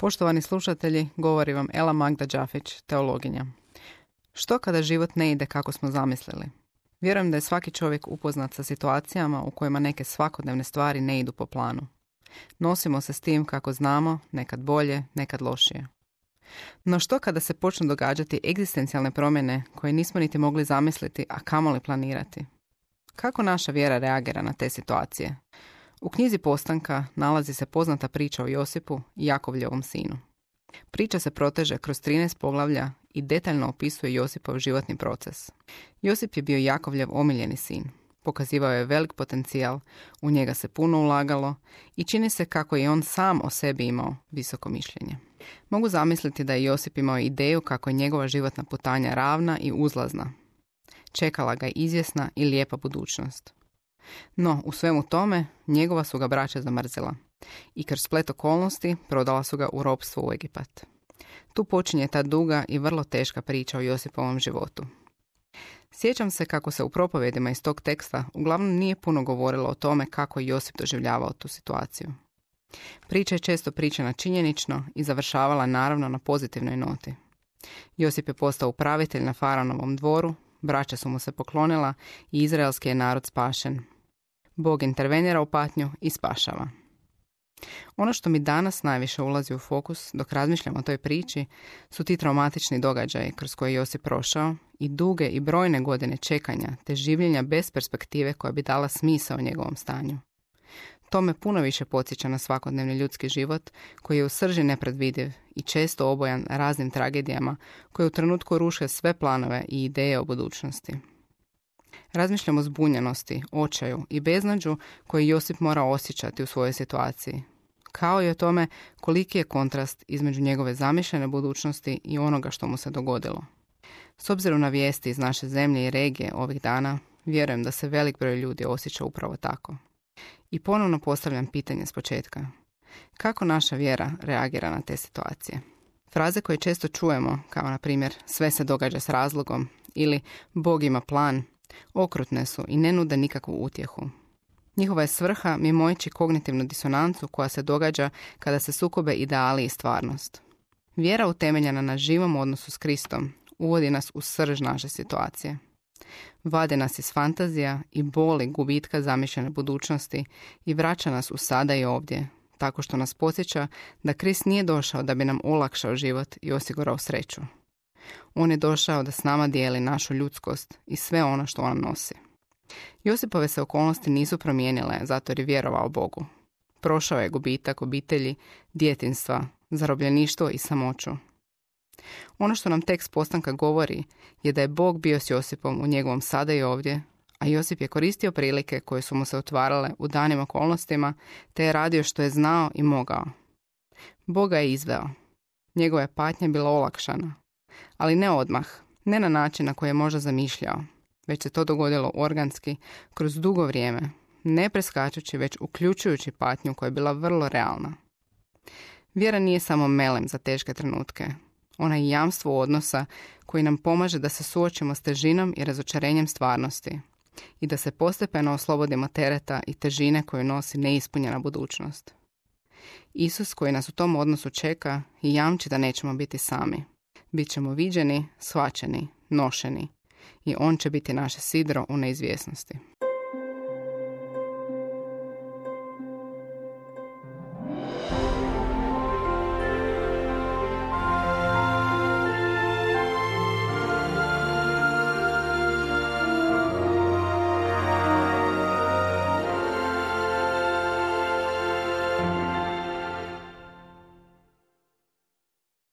Poštovani slušatelji, govori vam Ela Magda Đafić, teologinja. Što kada život ne ide kako smo zamislili? Vjerujem da je svaki čovjek upoznat sa situacijama u kojima neke svakodnevne stvari ne idu po planu. Nosimo se s tim kako znamo, nekad bolje, nekad lošije. No što kada se počnu događati egzistencijalne promjene koje nismo niti mogli zamisliti, a kamoli planirati? Kako naša vjera reagira na te situacije? U knjizi Postanka nalazi se poznata priča o Josipu i Jakovljevom sinu. Priča se proteže kroz 13 poglavlja i detaljno opisuje Josipov životni proces. Josip je bio Jakovljev omiljeni sin. Pokazivao je velik potencijal, u njega se puno ulagalo i čini se kako je on sam o sebi imao visoko mišljenje. Mogu zamisliti da je Josip imao ideju kako je njegova životna putanja ravna i uzlazna. Čekala ga je izvjesna i lijepa budućnost. No, u svemu tome, njegova su ga braća zamrzila i kroz splet okolnosti prodala su ga u ropstvo u Egipat. Tu počinje ta duga i vrlo teška priča o Josipovom životu. Sjećam se kako se u propovedima iz tog teksta uglavnom nije puno govorilo o tome kako je Josip doživljavao tu situaciju. Priča je često pričana činjenično i završavala naravno na pozitivnoj noti. Josip je postao upravitelj na faraonovom dvoru, braća su mu se poklonila i izraelski je narod spašen. Bog intervenira u patnju i spašava. Ono što mi danas najviše ulazi u fokus dok razmišljam o toj priči su ti traumatični događaji kroz koje je Josip prošao i duge i brojne godine čekanja te življenja bez perspektive koja bi dala smisao njegovom stanju. To me puno više podsjeća na svakodnevni ljudski život koji je u srži nepredvidiv i često obojan raznim tragedijama koje u trenutku ruše sve planove i ideje o budućnosti. Razmišljamo o zbunjenosti, očaju i beznađu koji Josip mora osjećati u svojoj situaciji, kao i o tome koliki je kontrast između njegove zamišljene budućnosti i onoga što mu se dogodilo. S obzirom na vijesti iz naše zemlje i regije ovih dana, vjerujem da se velik broj ljudi osjeća upravo tako. I ponovno postavljam pitanje s početka. Kako naša vjera reagira na te situacije? Fraze koje često čujemo, kao na primjer sve se događa s razlogom ili Bog ima plan, okrutne su i ne nude nikakvu utjehu. Njihova je svrha mimoići kognitivnu disonancu koja se događa kada se sukobe ideali i stvarnost. Vjera utemeljena na živom odnosu s Kristom uvodi nas u srž naše situacije. Vade nas iz fantazija i boli gubitka zamišljene budućnosti i vraća nas u sada i ovdje, tako što nas podsjeća da Krist nije došao da bi nam olakšao život i osigurao sreću. On je došao da s nama dijeli našu ljudskost i sve ono što on nosi. Josipove se okolnosti nisu promijenile zato jer je vjerovao Bogu. Prošao je gubitak obitelji, djetinstva, zarobljeništvo i samoću. Ono što nam tekst postanka govori je da je Bog bio s Josipom u njegovom sada i ovdje, a Josip je koristio prilike koje su mu se otvarale u danim okolnostima, te je radio što je znao i mogao. Boga je izveo. Njegova je patnja bila olakšana, ali ne odmah, ne na način na koji je možda zamišljao, već se to dogodilo organski, kroz dugo vrijeme, ne preskačući, već uključujući patnju koja je bila vrlo realna. Vjera nije samo melem za teške trenutke, ona je jamstvo odnosa koji nam pomaže da se suočimo s težinom i razočarenjem stvarnosti i da se postepeno oslobodimo tereta i težine koju nosi neispunjena budućnost. Isus koji nas u tom odnosu čeka i jamči da nećemo biti sami. Bićemo viđeni, svačeni, nošeni i On će biti naše sidro u neizvjesnosti.